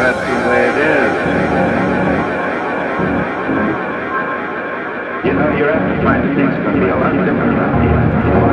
that's the way it is. You know, your appetite things can be a lot different now.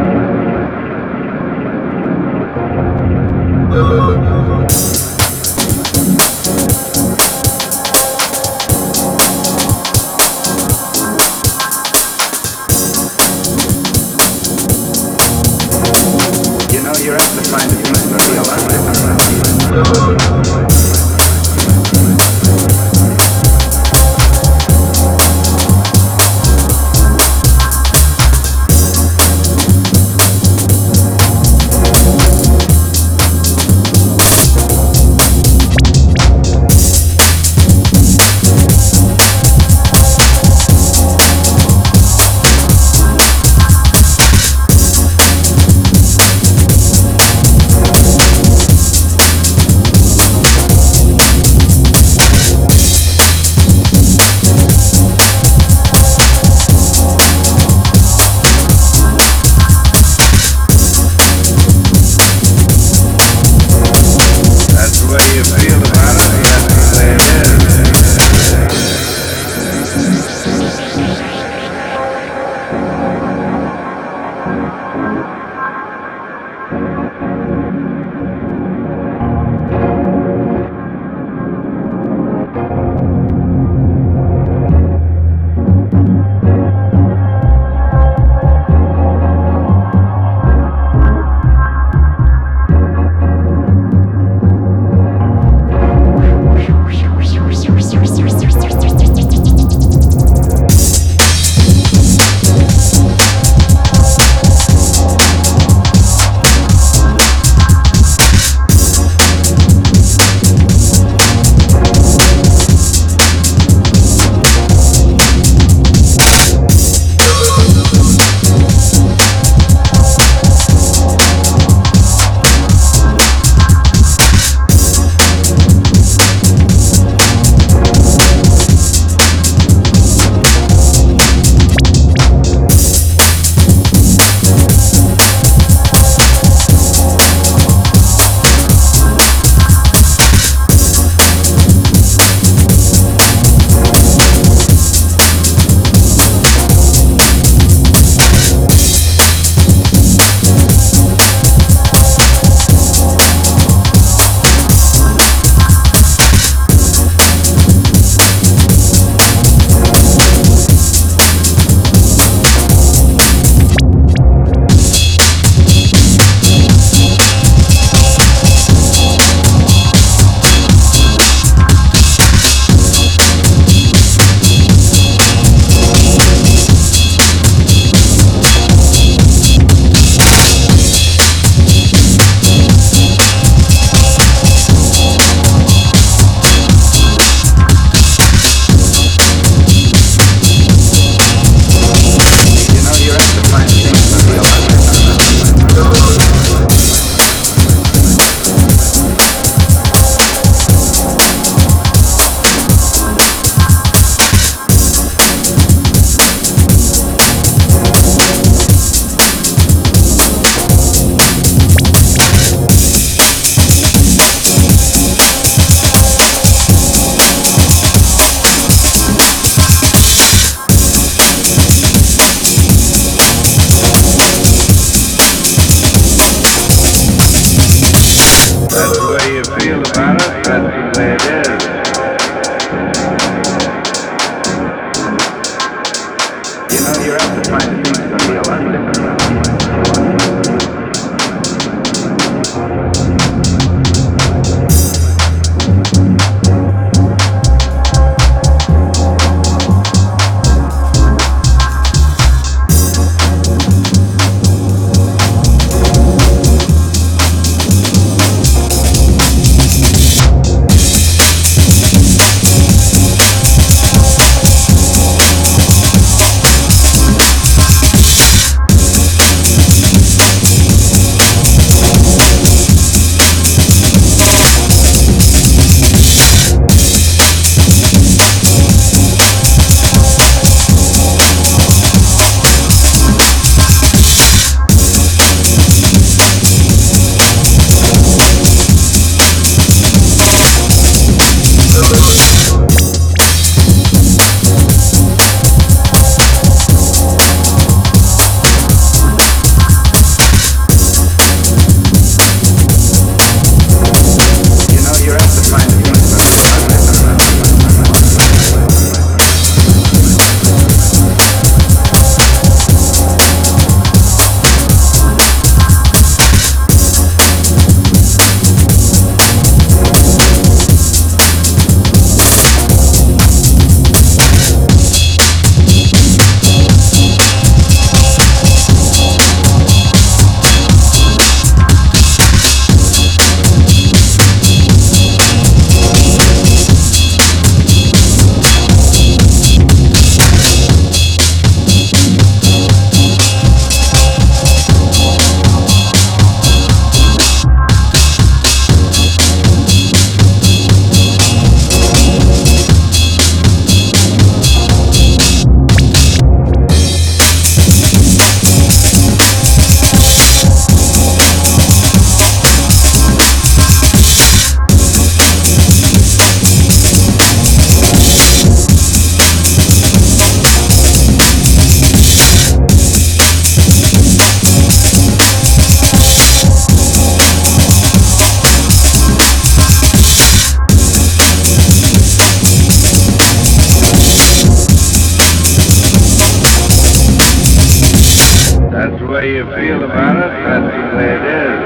Feel about it, that's the way it is.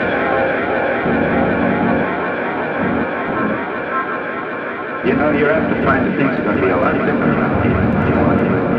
You know, you're apt to things are going to be a lot different.